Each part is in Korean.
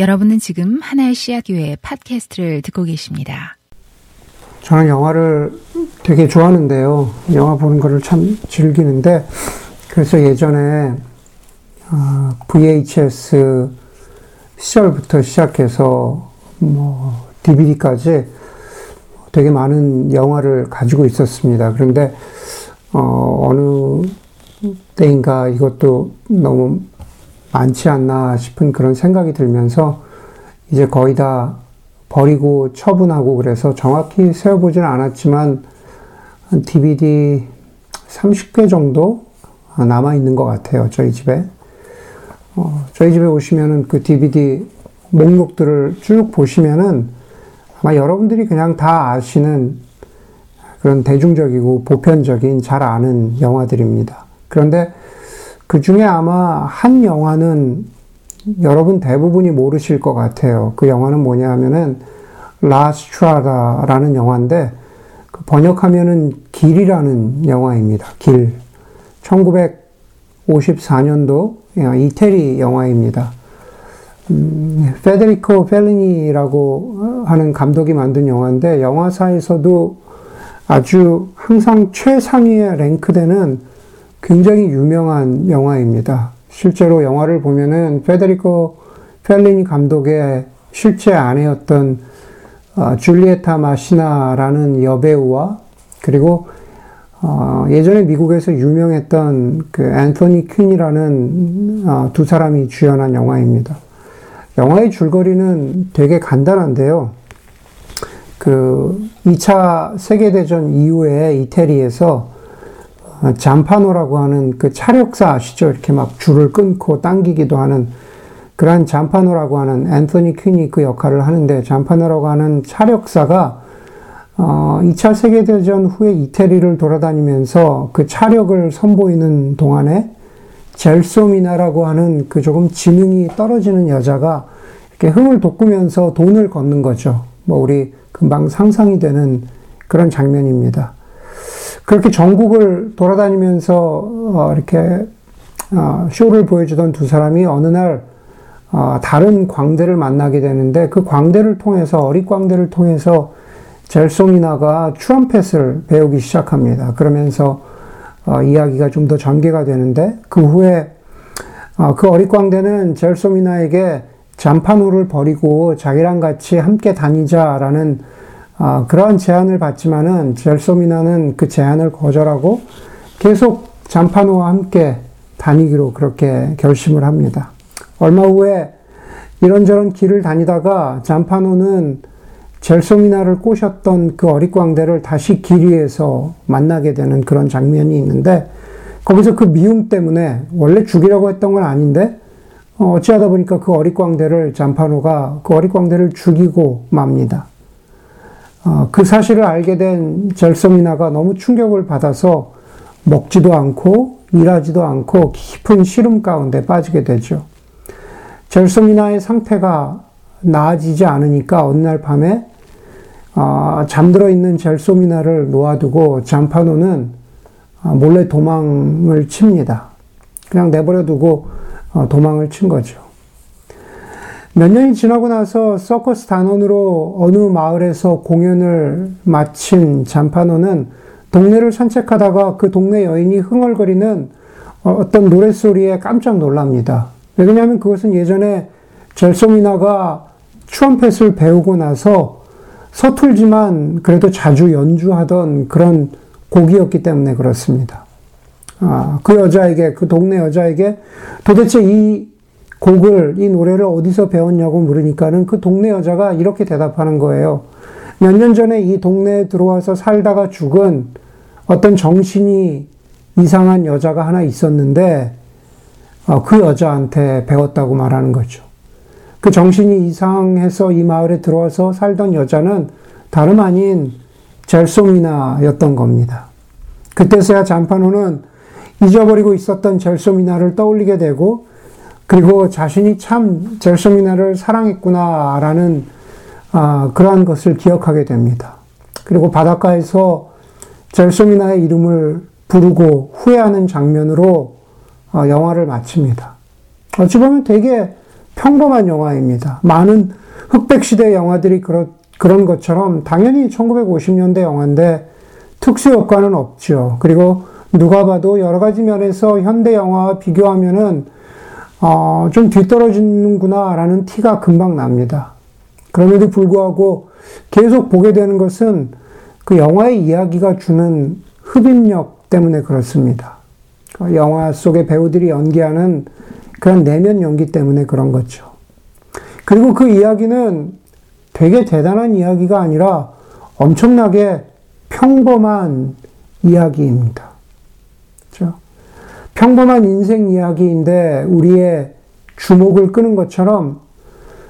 여러분은 지금 하나의 씨앗교회 팟캐스트를 듣고 계십니다. 저는 영화를 되게 좋아하는데요. 영화 보는 거를 참 즐기는데, 그래서 예전에 어, VHS 시절부터 시작해서 뭐 DVD까지 되게 많은 영화를 가지고 있었습니다. 그런데 어, 어느 때인가 이것도 너무 많지 않나 싶은 그런 생각이 들면서 이제 거의 다 버리고 처분하고 그래서 정확히 세어보지는 않았지만 한 DVD 30개 정도 남아 있는 것 같아요. 저희 집에. 어, 저희 집에 오시면은 그 DVD 목록들을 쭉 보시면은 아마 여러분들이 그냥 다 아시는 그런 대중적이고 보편적인 잘 아는 영화들입니다. 그런데 그 중에 아마 한 영화는 여러분 대부분이 모르실 것 같아요. 그 영화는 뭐냐 하면은 라스트라다라는 영화인데 그 번역하면은 길이라는 영화입니다. 길. 1954년도 이태리 영화입니다. 음, 페데리코 펠리니라고 하는 감독이 만든 영화인데 영화사에서도 아주 항상 최상위에 랭크되는 굉장히 유명한 영화입니다. 실제로 영화를 보면은 페데리코 펠리니 감독의 실제 아내였던 어, 줄리에타 마시나라는 여배우와 그리고 어, 예전에 미국에서 유명했던 그 앤토니 퀸이라는 어, 두 사람이 주연한 영화입니다. 영화의 줄거리는 되게 간단한데요. 그 2차 세계대전 이후에 이태리에서 잠파노라고 하는 그 차력사 아시죠? 이렇게 막 줄을 끊고 당기기도 하는 그러한 잠파노라고 하는 앤토니 퀸이 그 역할을 하는데 잠파노라고 하는 차력사가 어, 2차 세계대전 후에 이태리를 돌아다니면서 그 차력을 선보이는 동안에 젤소미나라고 하는 그 조금 지능이 떨어지는 여자가 이렇게 흥을 돋구면서 돈을 걷는 거죠. 뭐 우리 금방 상상이 되는 그런 장면입니다. 그렇게 전국을 돌아다니면서 어, 이렇게 어, 쇼를 보여주던 두 사람이 어느 날 어, 다른 광대를 만나게 되는데 그 광대를 통해서 어릿 광대를 통해서 젤소미나가 트럼펫을 배우기 시작합니다. 그러면서 이야기가 좀 더 전개가 되는데 그 후에 그 어릿 광대는 젤소미나에게 잠파노를 버리고 자기랑 같이 함께 다니자라는 아, 그러한 제안을 받지만은 젤소미나는 그 제안을 거절하고 계속 잠파노와 함께 다니기로 그렇게 결심을 합니다. 얼마 후에 이런저런 길을 다니다가 잠파노는 젤소미나를 꼬셨던 그 어릿광대를 다시 길 위에서 만나게 되는 그런 장면이 있는데 거기서 그 미움 때문에 원래 죽이려고 했던 건 아닌데 어, 어찌하다 보니까 그 어릿광대를 잠파노가 그 어릿광대를 죽이고 맙니다. 어, 그 사실을 알게 된 젤소미나가 너무 충격을 받아서 먹지도 않고 일하지도 않고 깊은 시름 가운데 빠지게 되죠. 젤소미나의 상태가 나아지지 않으니까 어느 날 밤에 어, 잠들어 있는 젤소미나를 놓아두고 잠파노는 어, 몰래 도망을 칩니다. 그냥 내버려 두고 도망을 친 거죠. 몇 년이 지나고 나서 서커스 단원으로 어느 마을에서 공연을 마친 잠파노는 동네를 산책하다가 그 동네 여인이 흥얼거리는 어떤 노랫소리에 깜짝 놀랍니다. 왜냐하면 그것은 예전에 젤소미나가 트럼펫을 배우고 나서 서툴지만 그래도 자주 연주하던 그런 곡이었기 때문에 그렇습니다. 아, 그 여자에게, 그 동네 여자에게 도대체 이 곡을, 이 노래를 어디서 배웠냐고 물으니까는 그 동네 여자가 이렇게 대답하는 거예요. 몇 년 전에 이 동네에 들어와서 살다가 죽은 어떤 정신이 이상한 여자가 하나 있었는데, 어, 그 여자한테 배웠다고 말하는 거죠. 그 정신이 이상해서 이 마을에 들어와서 살던 여자는 다름 아닌 젤소미나였던 겁니다. 그때서야 잠파노는 잊어버리고 있었던 젤소미나를 떠올리게 되고 그리고 자신이 참 젤소미나를 사랑했구나라는 아, 그러한 것을 기억하게 됩니다. 그리고 바닷가에서 젤소미나의 이름을 부르고 후회하는 장면으로 어, 영화를 마칩니다. 어찌 보면 되게 평범한 영화입니다. 많은 흑백시대 영화들이 그런, 그런 것처럼 당연히 1950년대 영화인데 특수 효과는 없죠. 그리고 누가 봐도 여러 가지 면에서 현대 영화와 비교하면은 어, 좀 뒤떨어지는구나라는 티가 금방 납니다. 그럼에도 불구하고 계속 보게 되는 것은 그 영화의 이야기가 주는 흡입력 때문에 그렇습니다. 그 영화 속의 배우들이 연기하는 그런 내면 연기 때문에 그런 거죠. 그리고 그 이야기는 되게 대단한 이야기가 아니라 엄청나게 평범한 이야기입니다. 평범한 인생 이야기인데 우리의 주목을 끄는 것처럼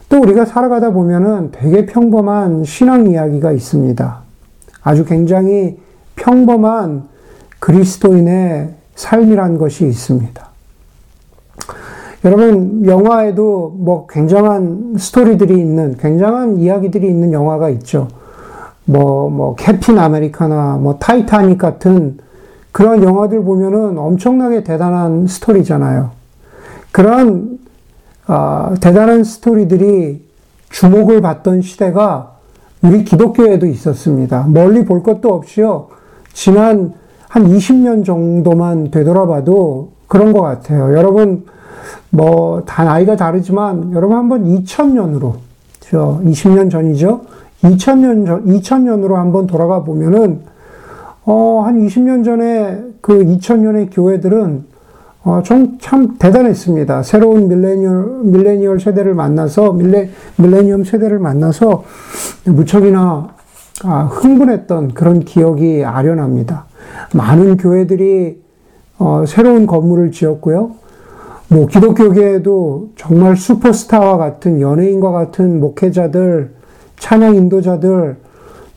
또 우리가 살아가다 보면은 되게 평범한 신앙 이야기가 있습니다. 아주 굉장히 평범한 그리스도인의 삶이란 것이 있습니다. 여러분, 영화에도 뭐 굉장한 스토리들이 있는, 굉장한 이야기들이 있는 영화가 있죠. 뭐, 뭐, 캡틴 아메리카나, 뭐, 타이타닉 같은 그런 영화들 보면은 엄청나게 대단한 스토리잖아요. 그런, 어, 대단한 스토리들이 주목을 받던 시대가 우리 기독교에도 있었습니다. 멀리 볼 것도 없이요. 지난 한 20년 정도만 되돌아봐도 그런 것 같아요. 여러분, 뭐, 다 나이가 다르지만, 여러분 한번 2000년으로, 저 20년 전이죠? 2000년 전, 2000년으로 한번 돌아가 보면은, 어, 한 20년 전에 그 2000년의 교회들은, 어, 좀참 대단했습니다. 새로운 밀레니얼, 밀레니얼 세대를 만나서, 밀레, 밀레니엄 세대를 만나서 무척이나 아, 흥분했던 그런 기억이 아련합니다. 많은 교회들이 어, 새로운 건물을 지었고요. 뭐 기독교계에도 정말 슈퍼스타와 같은 연예인과 같은 목회자들, 찬양 인도자들,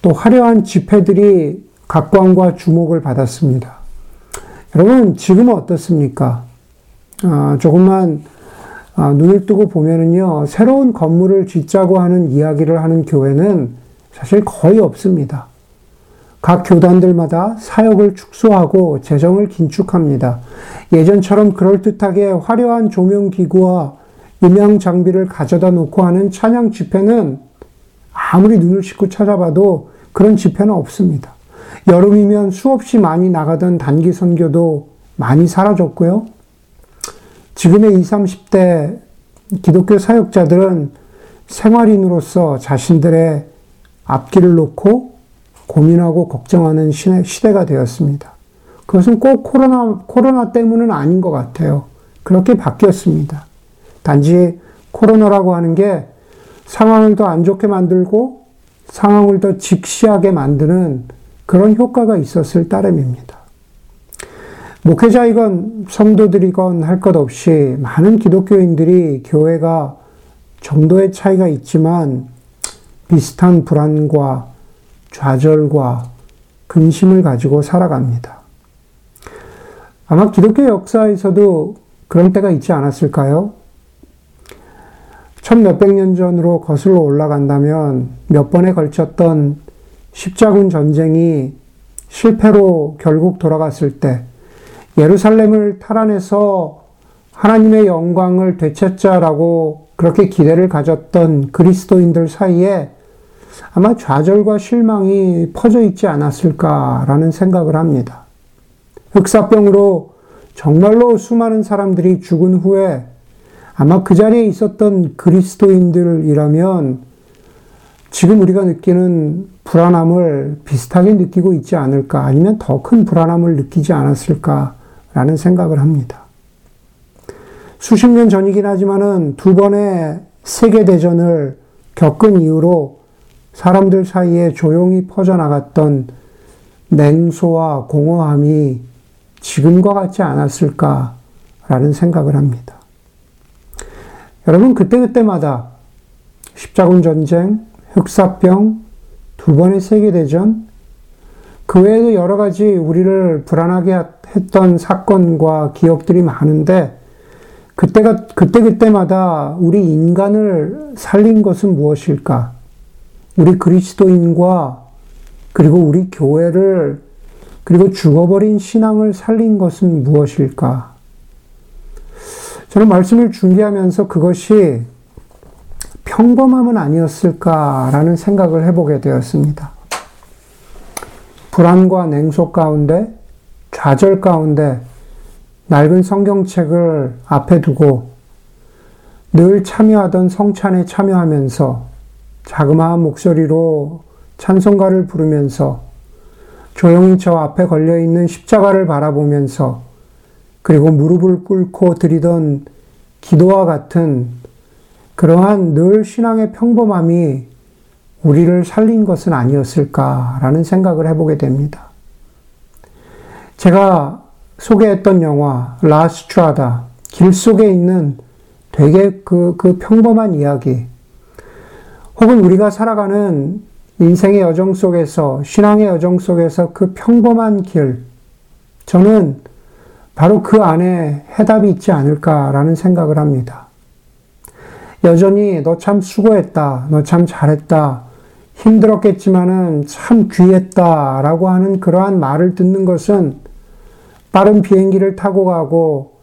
또 화려한 집회들이 각광과 주목을 받았습니다. 여러분 지금은 어떻습니까? 아, 조금만 아, 눈을 뜨고 보면은요 새로운 건물을 짓자고 하는 이야기를 하는 교회는 사실 거의 없습니다. 각 교단들마다 사역을 축소하고 재정을 긴축합니다. 예전처럼 그럴듯하게 화려한 조명기구와 음향 장비를 가져다 놓고 하는 찬양 집회는 아무리 눈을 씻고 찾아봐도 그런 집회는 없습니다. 여름이면 수없이 많이 나가던 단기 선교도 많이 사라졌고요. 지금의 20, 30대 기독교 사역자들은 생활인으로서 자신들의 앞길을 놓고 고민하고 걱정하는 시대가 되었습니다. 그것은 꼭 코로나, 코로나 때문은 아닌 것 같아요. 그렇게 바뀌었습니다. 단지 코로나라고 하는 게 상황을 더 안 좋게 만들고 상황을 더 직시하게 만드는 그런 효과가 있었을 따름입니다. 목회자이건 성도들이건 할 것 없이 많은 기독교인들이 교회가 정도의 차이가 있지만 비슷한 불안과 좌절과 근심을 가지고 살아갑니다. 아마 기독교 역사에서도 그런 때가 있지 않았을까요? 천 몇백 년 전으로 거슬러 올라간다면 몇 번에 걸쳤던 십자군 전쟁이 실패로 결국 돌아갔을 때 예루살렘을 탈환해서 하나님의 영광을 되찾자라고 그렇게 기대를 가졌던 그리스도인들 사이에 아마 좌절과 실망이 퍼져 있지 않았을까라는 생각을 합니다. 흑사병으로 정말로 수많은 사람들이 죽은 후에 아마 그 자리에 있었던 그리스도인들이라면 지금 우리가 느끼는 불안함을 비슷하게 느끼고 있지 않을까, 아니면 더 큰 불안함을 느끼지 않았을까라는 생각을 합니다. 수십 년 전이긴 하지만은 두 번의 세계대전을 겪은 이후로 사람들 사이에 조용히 퍼져나갔던 냉소와 공허함이 지금과 같지 않았을까라는 생각을 합니다. 여러분, 그때그때마다 십자군 전쟁, 흑사병, 두 번의 세계대전, 그 외에도 여러 가지 우리를 불안하게 했던 사건과 기억들이 많은데, 그때가, 그때그때마다 우리 인간을 살린 것은 무엇일까? 우리 그리스도인과 그리고 우리 교회를 그리고 죽어버린 신앙을 살린 것은 무엇일까? 저는 말씀을 준비하면서 그것이 평범함은 아니었을까라는 생각을 해보게 되었습니다. 불안과 냉소 가운데, 좌절 가운데 낡은 성경책을 앞에 두고 늘 참여하던 성찬에 참여하면서 자그마한 목소리로 찬송가를 부르면서 조용히 저 앞에 걸려 있는 십자가를 바라보면서 그리고 무릎을 꿇고 드리던 기도와 같은 그러한 늘 신앙의 평범함이 우리를 살린 것은 아니었을까라는 생각을 해보게 됩니다. 제가 소개했던 영화 라스트라다 길 속에 있는 되게 그, 그 평범한 이야기 혹은 우리가 살아가는 인생의 여정 속에서 신앙의 여정 속에서 그 평범한 길 저는 바로 그 안에 해답이 있지 않을까라는 생각을 합니다. 여전히 너 참 수고했다. 너 참 잘했다. 힘들었겠지만은 참 귀했다. 라고 하는 그러한 말을 듣는 것은 빠른 비행기를 타고 가고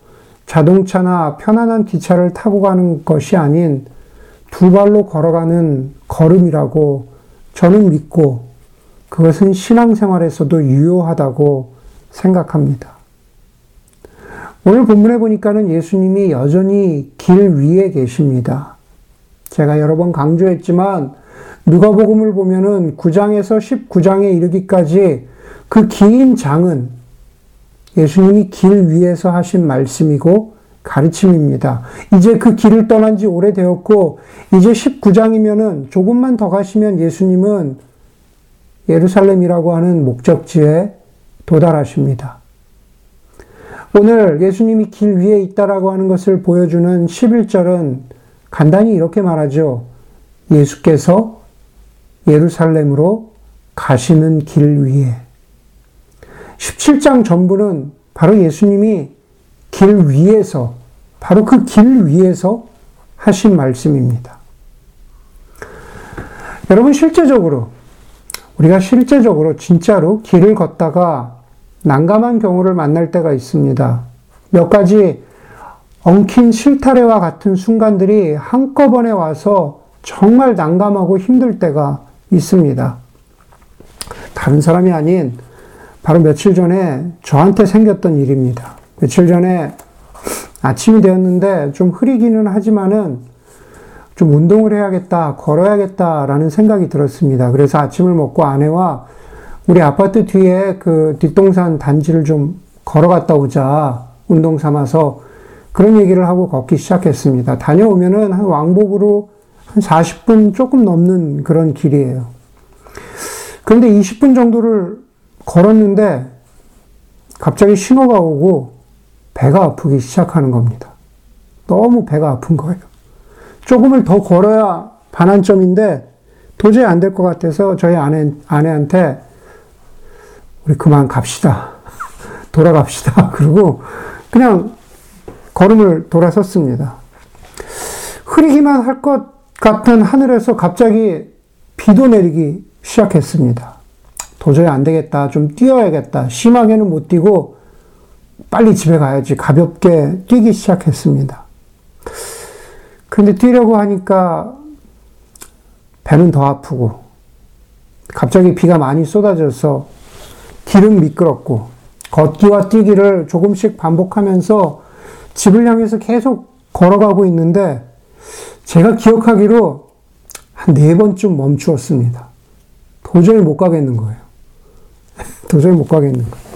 자동차나 편안한 기차를 타고 가는 것이 아닌 두 발로 걸어가는 걸음이라고 저는 믿고 그것은 신앙생활에서도 유효하다고 생각합니다. 오늘 본문에 보니까는 예수님이 여전히 길 위에 계십니다. 제가 여러 번 강조했지만 누가복음을 보면은 9장에서 19장에 이르기까지 그 긴 장은 예수님이 길 위에서 하신 말씀이고 가르침입니다. 이제 그 길을 떠난 지 오래되었고 이제 19장이면은 조금만 더 가시면 예수님은 예루살렘이라고 하는 목적지에 도달하십니다. 오늘 예수님이 길 위에 있다라고 하는 것을 보여주는 11절은 간단히 이렇게 말하죠. 예수께서 예루살렘으로 가시는 길 위에. 17장 전부는 바로 예수님이 길 위에서, 바로 그 길 위에서 하신 말씀입니다. 여러분, 실제적으로, 우리가 실제적으로 진짜로 길을 걷다가 난감한 경우를 만날 때가 있습니다. 몇 가지 엉킨 실타래와 같은 순간들이 한꺼번에 와서 정말 난감하고 힘들 때가 있습니다. 다른 사람이 아닌 바로 며칠 전에 저한테 생겼던 일입니다. 며칠 전에 아침이 되었는데 좀 흐리기는 하지만은 좀 운동을 해야겠다, 걸어야겠다라는 생각이 들었습니다. 그래서 아침을 먹고 아내와 우리 아파트 뒤에 그 뒷동산 단지를 좀 걸어갔다 오자 운동 삼아서 그런 얘기를 하고 걷기 시작했습니다. 다녀오면은 한 왕복으로 한 40분 조금 넘는 그런 길이에요. 그런데 20분 정도를 걸었는데 갑자기 신호가 오고 배가 아프기 시작하는 겁니다. 너무 배가 아픈 거예요. 조금을 더 걸어야 반환점인데 도저히 안 될 것 같아서 저희 아내, 아내한테 우리 그만 갑시다. 돌아갑시다. 그리고 그냥 걸음을 돌아섰습니다. 흐리기만 할 것 같은 하늘에서 갑자기 비도 내리기 시작했습니다. 도저히 안 되겠다. 좀 뛰어야겠다. 심하게는 못 뛰고 빨리 집에 가야지. 가볍게 뛰기 시작했습니다. 근데 뛰려고 하니까 배는 더 아프고 갑자기 비가 많이 쏟아져서 길은 미끄럽고 걷기와 뛰기를 조금씩 반복하면서 집을 향해서 계속 걸어가고 있는데 제가 기억하기로 한 네 번쯤 멈추었습니다. 도저히 못 가겠는 거예요. 도저히 못 가겠는 거예요.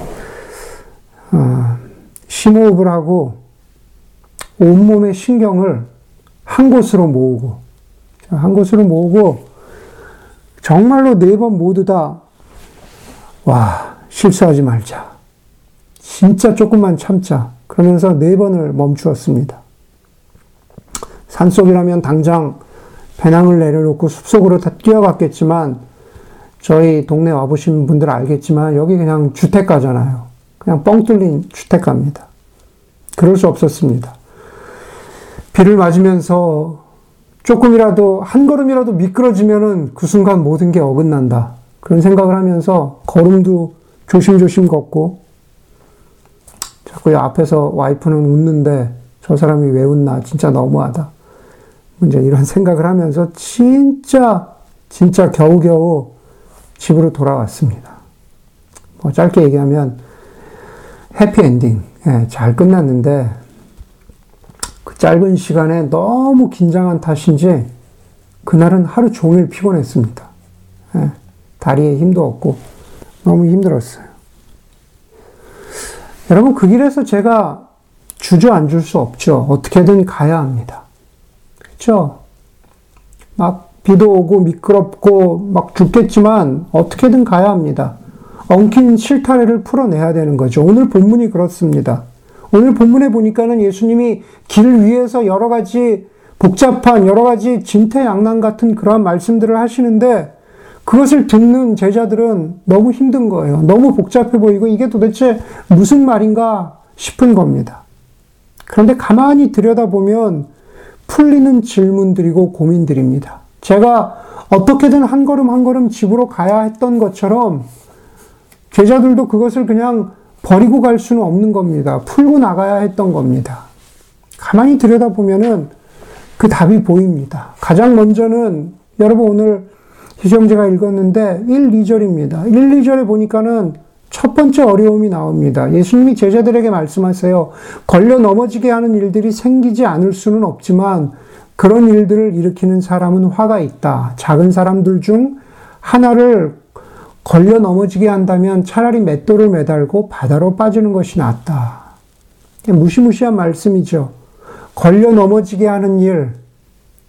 어, 심호흡을 하고 온몸의 신경을 한 곳으로 모으고 한 곳으로 모으고 정말로 네 번 모두 다 와, 실수하지 말자. 진짜 조금만 참자. 그러면서 네 번을 멈추었습니다. 산속이라면 당장 배낭을 내려놓고 숲속으로 다 뛰어갔겠지만 저희 동네 와보신 분들 알겠지만 여기 그냥 주택가잖아요. 그냥 뻥 뚫린 주택가입니다. 그럴 수 없었습니다. 비를 맞으면서 조금이라도 한 걸음이라도 미끄러지면은 그 순간 모든 게 어긋난다. 그런 생각을 하면서 걸음도 조심조심 걷고 자꾸 앞에서 와이프는 웃는데 저 사람이 왜 웃나 진짜 너무하다. 이제 이런 생각을 하면서 진짜, 진짜 겨우겨우 집으로 돌아왔습니다. 뭐 짧게 얘기하면 해피엔딩. 예, 잘 끝났는데 그 짧은 시간에 너무 긴장한 탓인지 그날은 하루 종일 피곤했습니다. 예, 다리에 힘도 없고 너무 힘들었어요. 여러분 그 길에서 제가 주저앉을 수 없죠. 어떻게든 가야 합니다. 그렇죠? 막 비도 오고 미끄럽고 막 죽겠지만 어떻게든 가야 합니다. 엉킨 실타래를 풀어내야 되는 거죠. 오늘 본문이 그렇습니다. 오늘 본문에 보니까는 예수님이 길 위에서 여러 가지 복잡한 여러 가지 진퇴양난 같은 그러한 말씀들을 하시는데 그것을 듣는 제자들은 너무 힘든 거예요. 너무 복잡해 보이고 이게 도대체 무슨 말인가 싶은 겁니다. 그런데 가만히 들여다보면 풀리는 질문들이고 고민들입니다. 제가 어떻게든 한 걸음 한 걸음 집으로 가야 했던 것처럼 제자들도 그것을 그냥 버리고 갈 수는 없는 겁니다. 풀고 나가야 했던 겁니다. 가만히 들여다보면은 그 답이 보입니다. 가장 먼저는 여러분 오늘 희정제가 읽었는데 1, 2절입니다. 1, 2절에 보니까는 첫 번째 어려움이 나옵니다. 예수님이 제자들에게 말씀하세요. 걸려 넘어지게 하는 일들이 생기지 않을 수는 없지만 그런 일들을 일으키는 사람은 화가 있다. 작은 사람들 중 하나를 걸려 넘어지게 한다면 차라리 맷돌을 매달고 바다로 빠지는 것이 낫다. 무시무시한 말씀이죠. 걸려 넘어지게 하는 일.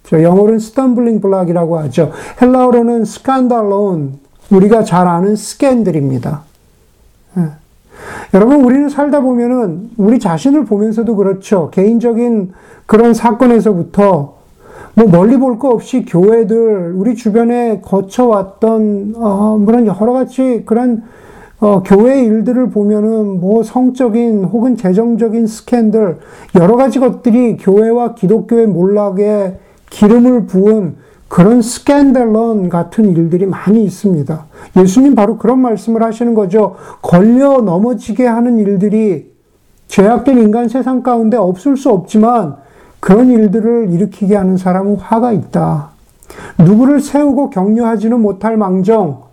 저 영어로는 stumbling block이라고 하죠. 헬라어로는 σκάνδαλον. 우리가 잘 아는 스캔들입니다. 예. 여러분, 우리는 살다 보면은 우리 자신을 보면서도 그렇죠. 개인적인 그런 사건에서부터 뭐 멀리 볼 거 없이 교회들, 우리 주변에 거쳐왔던, 어, 그런 여러 가지 그런, 어, 교회 일들을 보면은 뭐 성적인 혹은 재정적인 스캔들, 여러 가지 것들이 교회와 기독교의 몰락에 기름을 부은 그런 스캔들런 같은 일들이 많이 있습니다. 예수님 바로 그런 말씀을 하시는 거죠. 걸려 넘어지게 하는 일들이 죄악된 인간 세상 가운데 없을 수 없지만 그런 일들을 일으키게 하는 사람은 화가 있다. 누구를 세우고 격려하지는 못할 망정,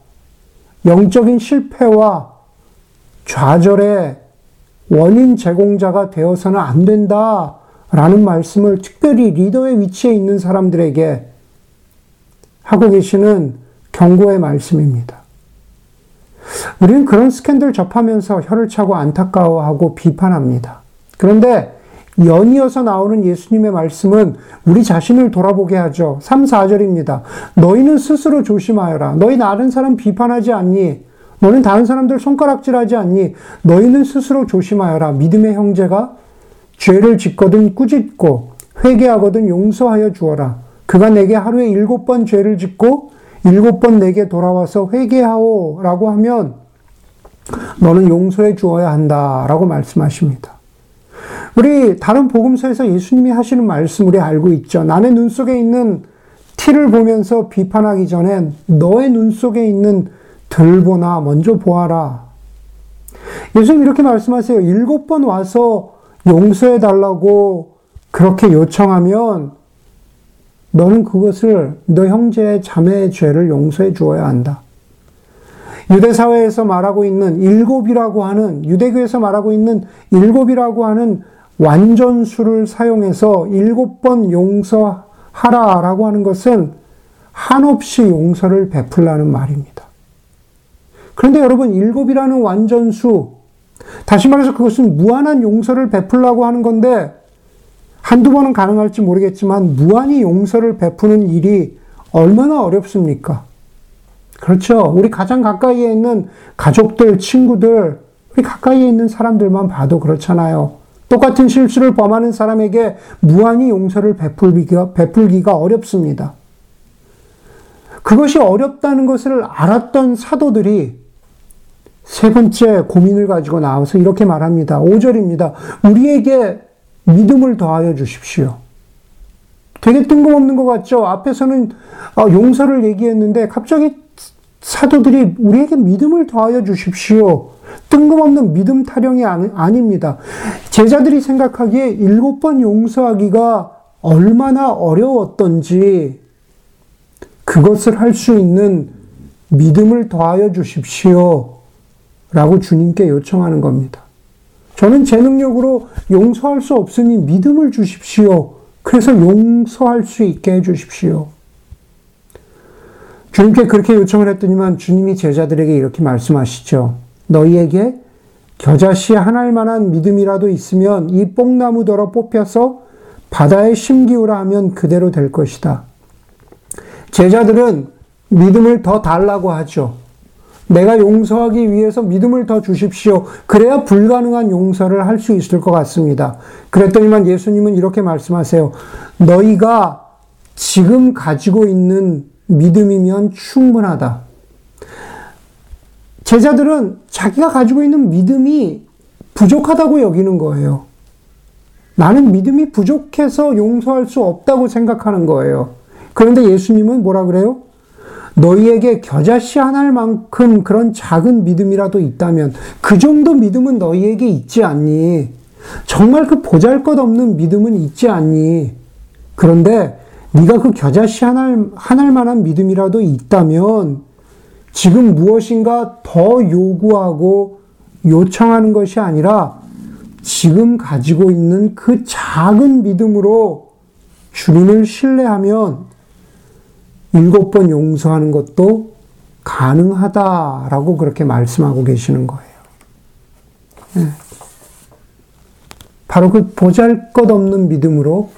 영적인 실패와 좌절의 원인 제공자가 되어서는 안 된다. 라는 말씀을 특별히 리더의 위치에 있는 사람들에게 하고 계시는 경고의 말씀입니다. 우리는 그런 스캔들 접하면서 혀를 차고 안타까워하고 비판합니다. 그런데 연이어서 나오는 예수님의 말씀은 우리 자신을 돌아보게 하죠. 3, 4절입니다. 너희는 스스로 조심하여라. 너희 다른 사람 비판하지 않니? 너는 다른 사람들 손가락질하지 않니? 너희는 스스로 조심하여라. 믿음의 형제가 죄를 짓거든 꾸짖고 회개하거든 용서하여 주어라. 그가 내게 하루에 일곱 번 죄를 짓고 일곱 번 내게 돌아와서 회개하오 라고 하면 너는 용서해 주어야 한다 라고 말씀하십니다. 우리 다른 복음서에서 예수님이 하시는 말씀 우리 알고 있죠. 남의 눈 속에 있는 티를 보면서 비판하기 전에 너의 눈 속에 있는 들보나 먼저 보아라. 예수님 이렇게 말씀하세요. 일곱 번 와서 용서해 달라고 그렇게 요청하면 너는 그것을 너 형제의 자매의 죄를 용서해 주어야 한다. 유대 사회에서 말하고 있는 일곱이라고 하는 유대교에서 말하고 있는 일곱이라고 하는 완전수를 사용해서 일곱 번 용서하라라고 하는 것은 한없이 용서를 베풀라는 말입니다. 그런데 여러분, 일곱이라는 완전수, 다시 말해서 그것은 무한한 용서를 베풀라고 하는 건데, 한두 번은 가능할지 모르겠지만, 무한히 용서를 베푸는 일이 얼마나 어렵습니까? 그렇죠. 우리 가장 가까이에 있는 가족들, 친구들, 우리 가까이에 있는 사람들만 봐도 그렇잖아요. 똑같은 실수를 범하는 사람에게 무한히 용서를 베풀기가, 베풀기가 어렵습니다. 그것이 어렵다는 것을 알았던 사도들이 세 번째 고민을 가지고 나와서 이렇게 말합니다. 5절입니다. 우리에게 믿음을 더하여 주십시오. 되게 뜬금없는 것 같죠? 앞에서는 어, 용서를 얘기했는데 갑자기 사도들이 우리에게 믿음을 더하여 주십시오. 뜬금없는 믿음 타령이 아니, 닙니다 제자들이 생각하기에 일곱 번 용서하기가 얼마나 어려웠던지 그것을 할 수 있는 믿음을 더하여 주십시오. 라고 주님께 요청하는 겁니다. 저는 제 능력으로 용서할 수 없으니 믿음을 주십시오. 그래서 용서할 수 있게 해 주십시오. 주님께 그렇게 요청을 했더니만 주님이 제자들에게 이렇게 말씀하시죠. 너희에게 겨자씨 하나일 만한 믿음이라도 있으면 이 뽕나무더러 뽑혀서 바다에 심기우라 하면 그대로 될 것이다. 제자들은 믿음을 더 달라고 하죠. 내가 용서하기 위해서 믿음을 더 주십시오. 그래야 불가능한 용서를 할 수 있을 것 같습니다. 그랬더니만 예수님은 이렇게 말씀하세요. 너희가 지금 가지고 있는 믿음이면 충분하다. 제자들은 자기가 가지고 있는 믿음이 부족하다고 여기는 거예요. 나는 믿음이 부족해서 용서할 수 없다고 생각하는 거예요. 그런데 예수님은 뭐라 그래요? 너희에게 겨자씨 하나만큼 그런 작은 믿음이라도 있다면 그 정도 믿음은 너희에게 있지 않니? 정말 그 보잘 것 없는 믿음은 있지 않니? 그런데 네가 그 겨자씨 하나 하나만한 믿음이라도 있다면 지금 무엇인가 더 요구하고 요청하는 것이 아니라 지금 가지고 있는 그 작은 믿음으로 주님을 신뢰하면 일곱 번 용서하는 것도 가능하다라고 그렇게 말씀하고 계시는 거예요. 네. 바로 그 보잘 것 없는 믿음으로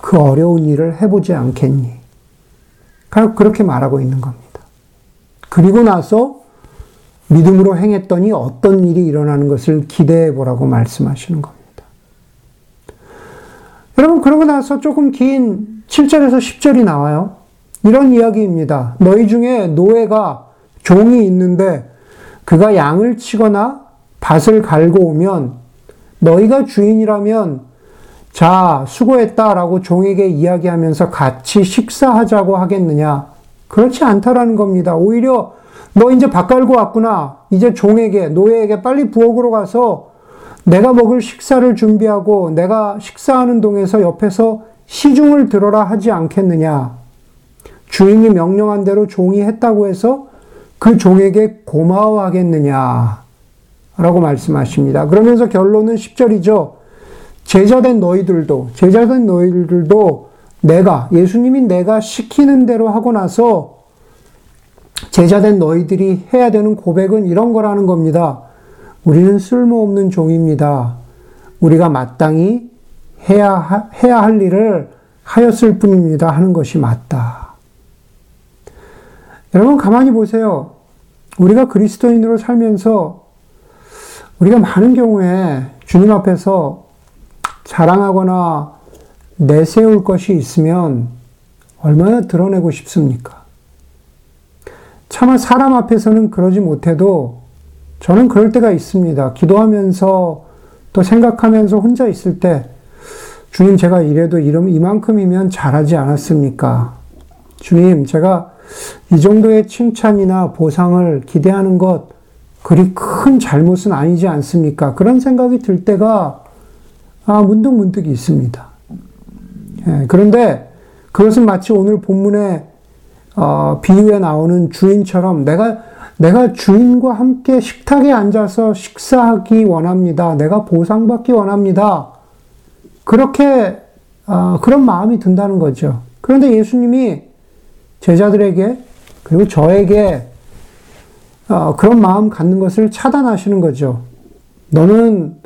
그 어려운 일을 해보지 않겠니? 그렇게 말하고 있는 겁니다. 그리고 나서 믿음으로 행했더니 어떤 일이 일어나는 것을 기대해 보라고 말씀하시는 겁니다. 여러분, 그러고 나서 조금 긴 7절에서 10절이 나와요. 이런 이야기입니다. 너희 중에 노예가 종이 있는데 그가 양을 치거나 밭을 갈고 오면 너희가 주인이라면 자, 수고했다 라고 종에게 이야기하면서 같이 식사하자고 하겠느냐? 그렇지 않다라는 겁니다. 오히려 너 이제 밥 갈고 왔구나. 이제 종에게, 노예에게 빨리 부엌으로 가서 내가 먹을 식사를 준비하고 내가 식사하는 동에서 옆에서 시중을 들어라 하지 않겠느냐. 주인이 명령한 대로 종이 했다고 해서 그 종에게 고마워하겠느냐. 라고 말씀하십니다. 그러면서 결론은 10절이죠. 제자된 너희들도, 제자된 너희들도 내가, 예수님이 내가 시키는 대로 하고 나서 제자된 너희들이 해야 되는 고백은 이런 거라는 겁니다. 우리는 쓸모없는 종입니다. 우리가 마땅히 해야, 해야 할 일을 하였을 뿐입니다. 하는 것이 맞다. 여러분, 가만히 보세요. 우리가 그리스도인으로 살면서 우리가 많은 경우에 주님 앞에서 자랑하거나 내세울 것이 있으면 얼마나 드러내고 싶습니까? 차마 사람 앞에서는 그러지 못해도 저는 그럴 때가 있습니다. 기도하면서 또 생각하면서 혼자 있을 때 주님 제가 이래도 이만큼이면 잘하지 않았습니까? 주님 제가 이 정도의 칭찬이나 보상을 기대하는 것 그리 큰 잘못은 아니지 않습니까? 그런 생각이 들 때가 아, 문득 문득 있습니다. 예, 그런데 그것은 마치 오늘 본문에 어, 비유에 나오는 주인처럼 내가 내가 주인과 함께 식탁에 앉아서 식사하기 원합니다. 내가 보상받기 원합니다. 그렇게 어, 그런 마음이 든다는 거죠. 그런데 예수님이 제자들에게 그리고 저에게 어, 그런 마음 갖는 것을 차단하시는 거죠. 너는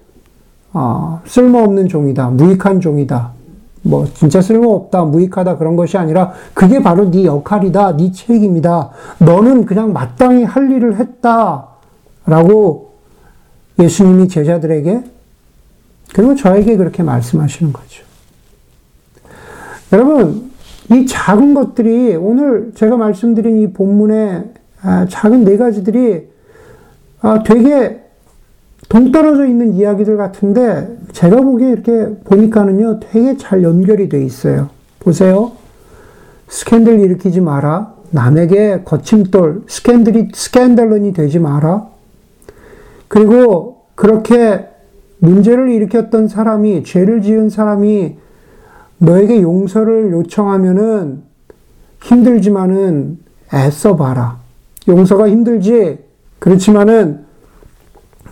어, 쓸모없는 종이다. 무익한 종이다. 뭐 진짜 쓸모없다, 무익하다 그런 것이 아니라 그게 바로 네 역할이다, 네 책임이다. 너는 그냥 마땅히 할 일을 했다라고 예수님이 제자들에게 그리고 저에게 그렇게 말씀하시는 거죠. 여러분, 이 작은 것들이 오늘 제가 말씀드린 이 본문의 아, 작은 네 가지들이 아, 되게 동떨어져 있는 이야기들 같은데 제가 보기에 이렇게 보니까는요 되게 잘 연결이 돼 있어요. 보세요. 스캔들 일으키지 마라. 남에게 거침돌, 스캔들이, 스캔들런이 되지 마라. 그리고 그렇게 문제를 일으켰던 사람이, 죄를 지은 사람이 너에게 용서를 요청하면은 힘들지만은 애써 봐라. 용서가 힘들지. 그렇지만은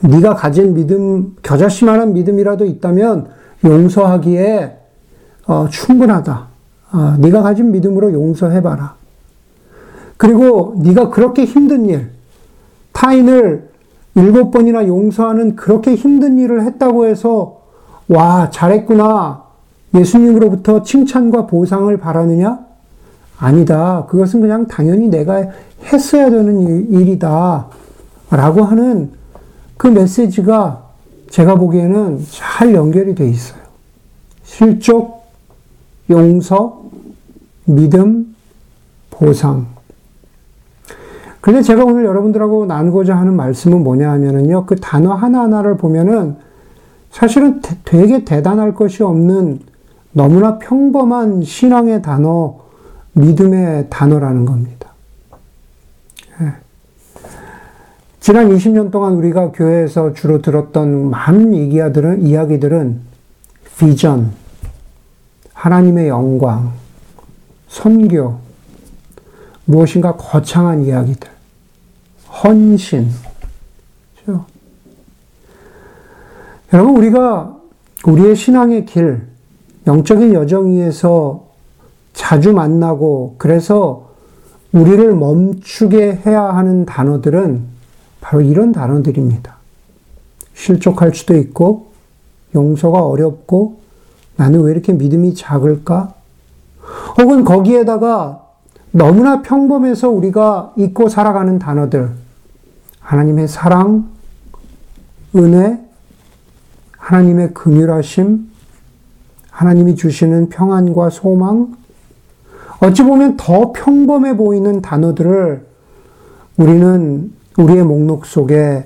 네가 가진 믿음, 겨자씨만한 믿음이라도 있다면 용서하기에 어, 충분하다. 어, 네가 가진 믿음으로 용서해봐라. 그리고 네가 그렇게 힘든 일, 타인을 일곱 번이나 용서하는 그렇게 힘든 일을 했다고 해서 와 잘했구나 예수님으로부터 칭찬과 보상을 바라느냐? 아니다. 그것은 그냥 당연히 내가 했어야 되는 일이다. 라고 하는 그 메시지가 제가 보기에는 잘 연결이 돼 있어요. 실족, 용서, 믿음, 보상. 근데 제가 오늘 여러분들하고 나누고자 하는 말씀은 뭐냐 하면은요, 그 단어 하나하나를 보면은 사실은 되게 대단할 것이 없는 너무나 평범한 신앙의 단어, 믿음의 단어라는 겁니다. 예. 지난 20년 동안 우리가 교회에서 주로 들었던 많은 이야기들은, 이야기들은 비전, 하나님의 영광, 선교, 무엇인가 거창한 이야기들, 헌신. 그렇죠? 여러분, 우리가 우리의 신앙의 길, 영적인 여정 위에서 자주 만나고, 그래서 우리를 멈추게 해야 하는 단어들은 바로 이런 단어들입니다. 실족할 수도 있고, 용서가 어렵고, 나는 왜 이렇게 믿음이 작을까? 혹은 거기에다가 너무나 평범해서 우리가 잊고 살아가는 단어들. 하나님의 사랑, 은혜, 하나님의 긍휼하심, 하나님이 주시는 평안과 소망, 어찌 보면 더 평범해 보이는 단어들을 우리는 우리의 목록 속에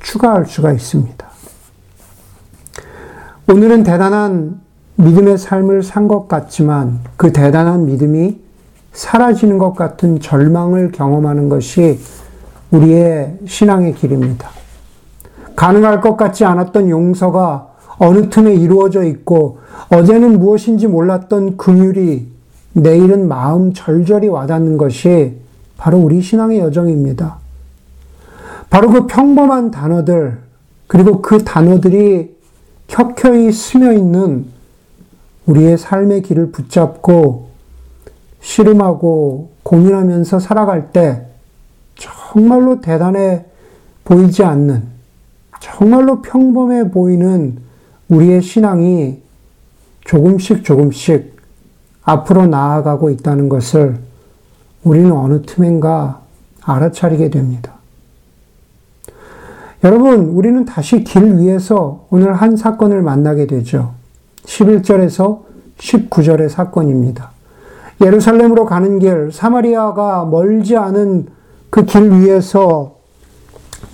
추가할 수가 있습니다. 오늘은 대단한 믿음의 삶을 산 것 같지만 그 대단한 믿음이 사라지는 것 같은 절망을 경험하는 것이 우리의 신앙의 길입니다. 가능할 것 같지 않았던 용서가 어느 틈에 이루어져 있고 어제는 무엇인지 몰랐던 긍휼이 내일은 마음 절절히 와닿는 것이 바로 우리 신앙의 여정입니다. 바로 그 평범한 단어들, 그리고 그 단어들이 켜켜이 스며 있는 우리의 삶의 길을 붙잡고 씨름하고 고민하면서 살아갈 때 정말로 대단해 보이지 않는, 정말로 평범해 보이는 우리의 신앙이 조금씩 조금씩 앞으로 나아가고 있다는 것을 우리는 어느 틈엔가 알아차리게 됩니다. 여러분, 우리는 다시 길 위에서 오늘 한 사건을 만나게 되죠. 11절에서 19절의 사건입니다. 예루살렘으로 가는 길, 사마리아가 멀지 않은 그 길 위에서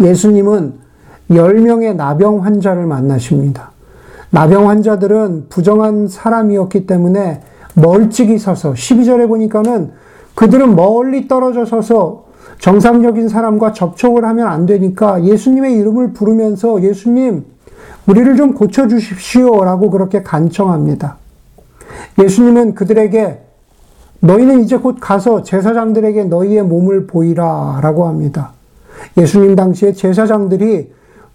예수님은 10명의 나병 환자를 만나십니다. 나병 환자들은 부정한 사람이었기 때문에 멀찍이 서서 12절에 보니까는 그들은 멀리 떨어져 서서 정상적인 사람과 접촉을 하면 안 되니까 예수님의 이름을 부르면서 예수님, 우리를 좀 고쳐 주십시오. 라고 그렇게 간청합니다. 예수님은 그들에게 너희는 이제 곧 가서 제사장들에게 너희의 몸을 보이라. 라고 합니다. 예수님 당시에 제사장들이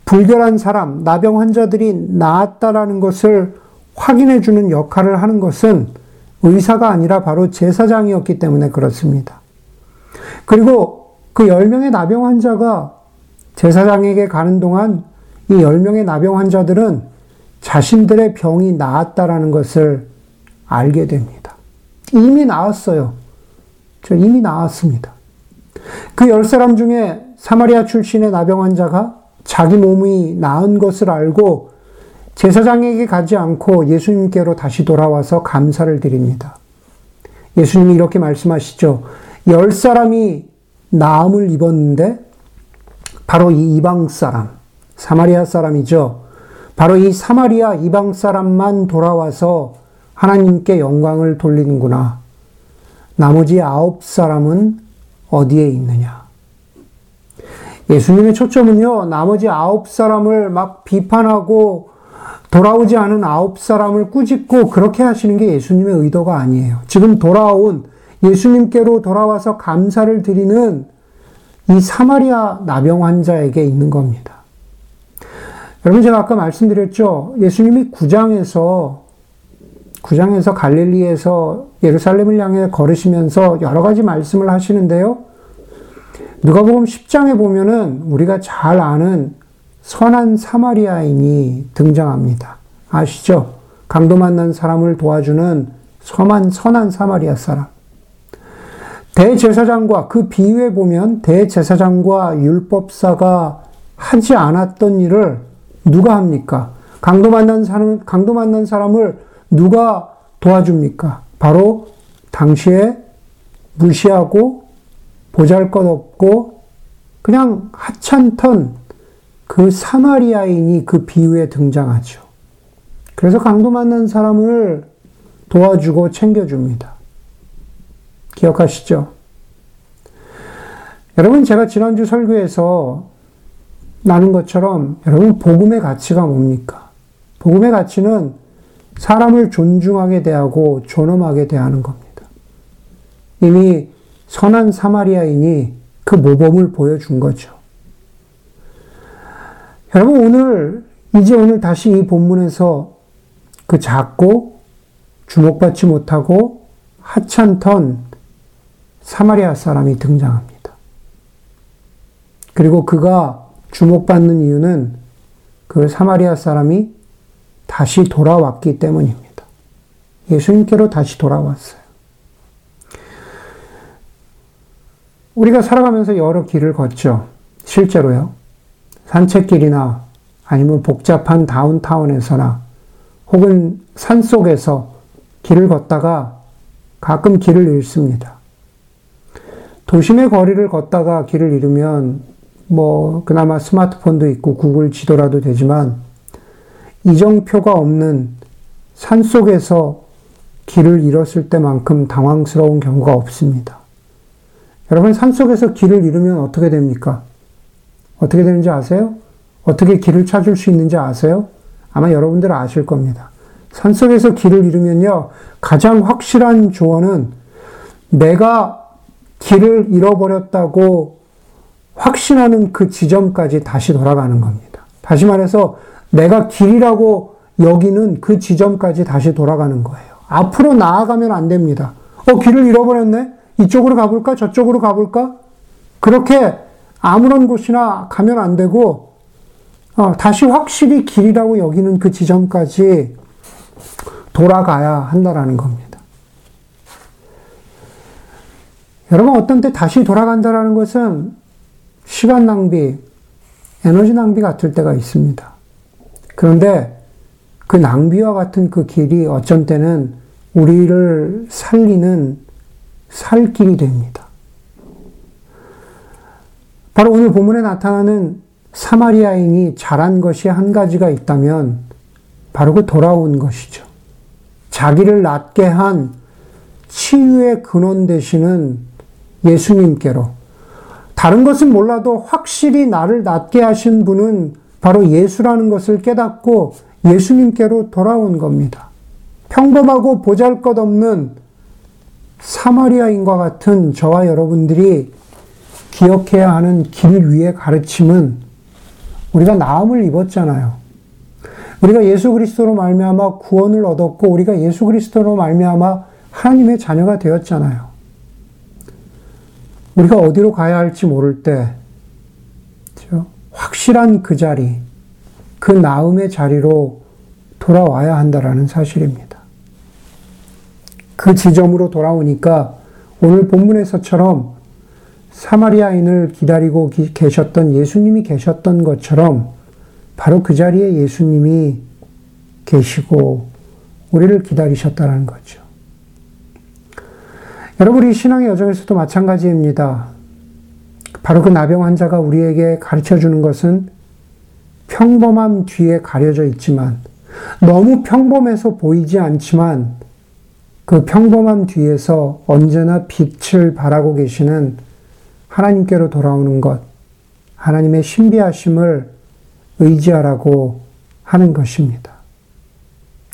불결한 사람, 나병 환자들이 나았다라는 것을 확인해 주는 역할을 하는 것은 의사가 아니라 바로 제사장이었기 때문에 그렇습니다. 그리고 그 10명의 나병 환자가 제사장에게 가는 동안 이 10명의 나병 환자들은 자신들의 병이 나았다라는 것을 알게 됩니다. 이미 나았어요. 저 이미 나았습니다. 그 10사람 중에 사마리아 출신의 나병 환자가 자기 몸이 나은 것을 알고 제사장에게 가지 않고 예수님께로 다시 돌아와서 감사를 드립니다. 예수님이 이렇게 말씀하시죠. 열 사람이 나음을 입었는데 바로 이 이방 사람, 사마리아 사람이죠. 바로 이 사마리아 이방 사람만 돌아와서 하나님께 영광을 돌리는구나. 나머지 아홉 사람은 어디에 있느냐? 예수님의 초점은요, 나머지 아홉 사람을 막 비판하고 돌아오지 않은 아홉 사람을 꾸짖고 그렇게 하시는 게 예수님의 의도가 아니에요. 지금 돌아온 예수님께로 돌아와서 감사를 드리는 이 사마리아 나병 환자에게 있는 겁니다. 여러분 제가 아까 말씀드렸죠. 예수님이 구장에서 구장에서 갈릴리에서 예루살렘을 향해 걸으시면서 여러 가지 말씀을 하시는데요. 누가복음 10장에 보면은 우리가 잘 아는 선한 사마리아인이 등장합니다. 아시죠? 강도 만난 사람을 도와주는 선한, 선한 사마리아 사람. 대제사장과 그 비유에 보면 대제사장과 율법사가 하지 않았던 일을 누가 합니까? 강도 만난 사람, 강도 만난 사람을 누가 도와줍니까? 바로 당시에 무시하고 보잘 것 없고 그냥 하찮던 그 사마리아인이 그 비유에 등장하죠. 그래서 강도 만난 사람을 도와주고 챙겨줍니다. 기억하시죠? 여러분, 제가 지난주 설교에서 나눈 것처럼 여러분, 복음의 가치가 뭡니까? 복음의 가치는 사람을 존중하게 대하고 존엄하게 대하는 겁니다. 이미 선한 사마리아인이 그 모범을 보여준 거죠. 여러분, 오늘, 이제 오늘 다시 이 본문에서 그 작고 주목받지 못하고 하찮던 사마리아 사람이 등장합니다. 그리고 그가 주목받는 이유는 그 사마리아 사람이 다시 돌아왔기 때문입니다. 예수님께로 다시 돌아왔어요. 우리가 살아가면서 여러 길을 걷죠. 실제로요. 산책길이나 아니면 복잡한 다운타운에서나 혹은 산 속에서 길을 걷다가 가끔 길을 잃습니다. 도심의 거리를 걷다가 길을 잃으면 뭐 그나마 스마트폰도 있고 구글 지도라도 되지만 이정표가 없는 산 속에서 길을 잃었을 때만큼 당황스러운 경우가 없습니다. 여러분 산 속에서 길을 잃으면 어떻게 됩니까? 어떻게 되는지 아세요? 어떻게 길을 찾을 수 있는지 아세요? 아마 여러분들 아실 겁니다. 산 속에서 길을 잃으면요, 가장 확실한 조언은 내가 길을 잃어버렸다고 확신하는 그 지점까지 다시 돌아가는 겁니다. 다시 말해서 내가 길이라고 여기는 그 지점까지 다시 돌아가는 거예요. 앞으로 나아가면 안 됩니다. 어, 길을 잃어버렸네? 이쪽으로 가볼까? 저쪽으로 가볼까? 그렇게 아무런 곳이나 가면 안 되고, 어, 다시 확실히 길이라고 여기는 그 지점까지 돌아가야 한다라는 겁니다. 여러분, 어떤 때 다시 돌아간다라는 것은 시간 낭비, 에너지 낭비 같을 때가 있습니다. 그런데 그 낭비와 같은 그 길이 어쩐 때는 우리를 살리는 살 길이 됩니다. 바로 오늘 본문에 나타나는 사마리아인이 잘한 것이 한 가지가 있다면 바로 그 돌아온 것이죠. 자기를 낫게 한 치유의 근원 되시는 예수님께로 다른 것은 몰라도 확실히 나를 낫게 하신 분은 바로 예수라는 것을 깨닫고 예수님께로 돌아온 겁니다. 평범하고 보잘 것 없는 사마리아인과 같은 저와 여러분들이 기억해야 하는 길 위의 가르침은 우리가 나음을 입었잖아요. 우리가 예수 그리스도로 말미암아 구원을 얻었고 우리가 예수 그리스도로 말미암아 하나님의 자녀가 되었잖아요. 우리가 어디로 가야 할지 모를 때 그렇죠? 확실한 그 자리, 그 나음의 자리로 돌아와야 한다라는 사실입니다. 그 지점으로 돌아오니까 오늘 본문에서처럼 사마리아인을 기다리고 계셨던 예수님이 계셨던 것처럼 바로 그 자리에 예수님이 계시고 우리를 기다리셨다는 거죠. 여러분, 우리 신앙의 여정에서도 마찬가지입니다. 바로 그 나병 환자가 우리에게 가르쳐 주는 것은 평범함 뒤에 가려져 있지만, 너무 평범해서 보이지 않지만, 그 평범함 뒤에서 언제나 빛을 발하고 계시는 하나님께로 돌아오는 것, 하나님의 신비하심을 의지하라고 하는 것입니다.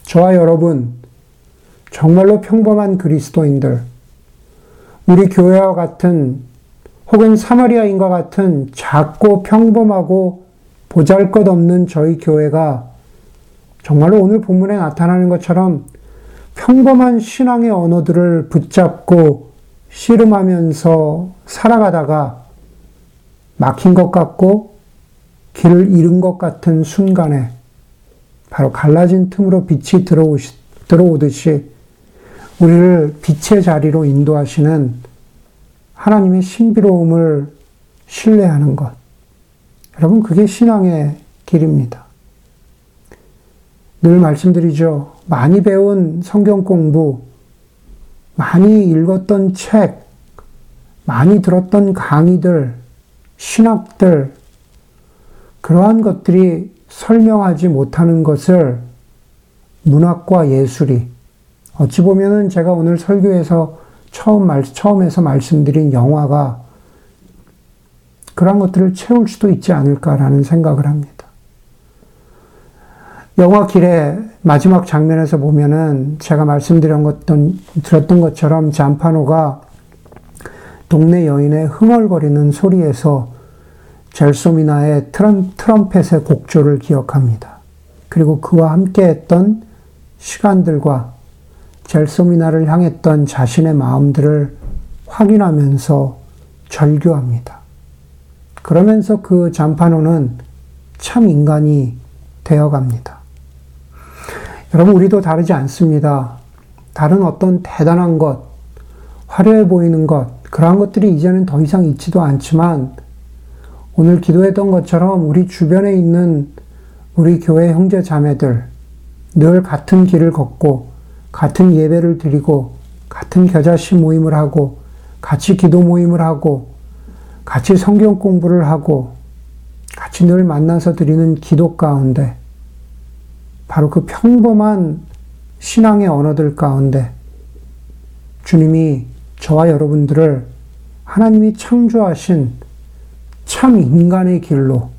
저와 여러분, 정말로 평범한 그리스도인들, 우리 교회와 같은 혹은 사마리아인과 같은 작고 평범하고 보잘 것 없는 저희 교회가 정말로 오늘 본문에 나타나는 것처럼 평범한 신앙의 언어들을 붙잡고 씨름하면서 살아가다가 막힌 것 같고 길을 잃은 것 같은 순간에 바로 갈라진 틈으로 빛이 들어오시, 들어오듯이 우리를 빛의 자리로 인도하시는 하나님의 신비로움을 신뢰하는 것. 여러분, 그게 신앙의 길입니다. 늘 말씀드리죠. 많이 배운 성경 공부, 많이 읽었던 책, 많이 들었던 강의들, 신학들, 그러한 것들이 설명하지 못하는 것을 문학과 예술이, 어찌 보면은 제가 오늘 설교에서 처음 말, 처음에서 말씀드린 영화가 그런 것들을 채울 수도 있지 않을까라는 생각을 합니다. 영화 길의 마지막 장면에서 보면은 제가 말씀드린 것던, 들었던 것처럼 잔파노가 동네 여인의 흥얼거리는 소리에서 젤소미나의 트럼, 트럼펫의 곡조를 기억합니다. 그리고 그와 함께 했던 시간들과 젤소미나를 향했던 자신의 마음들을 확인하면서 절규합니다. 그러면서 그 잔파노는 참 인간이 되어갑니다. 여러분, 우리도 다르지 않습니다. 다른 어떤 대단한 것, 화려해 보이는 것, 그러한 것들이 이제는 더 이상 있지도 않지만, 오늘 기도했던 것처럼 우리 주변에 있는 우리 교회 형제 자매들, 늘 같은 길을 걷고, 같은 예배를 드리고, 같은 겨자씨 모임을 하고, 같이 기도 모임을 하고, 같이 성경 공부를 하고, 같이 늘 만나서 드리는 기도 가운데, 바로 그 평범한 신앙의 언어들 가운데 주님이 저와 여러분들을 하나님이 창조하신 참 인간의 길로,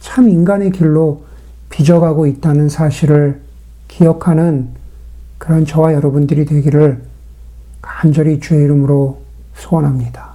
참 인간의 길로 빚어가고 있다는 사실을 기억하는 그런 저와 여러분들이 되기를 간절히 주의 이름으로 소원합니다.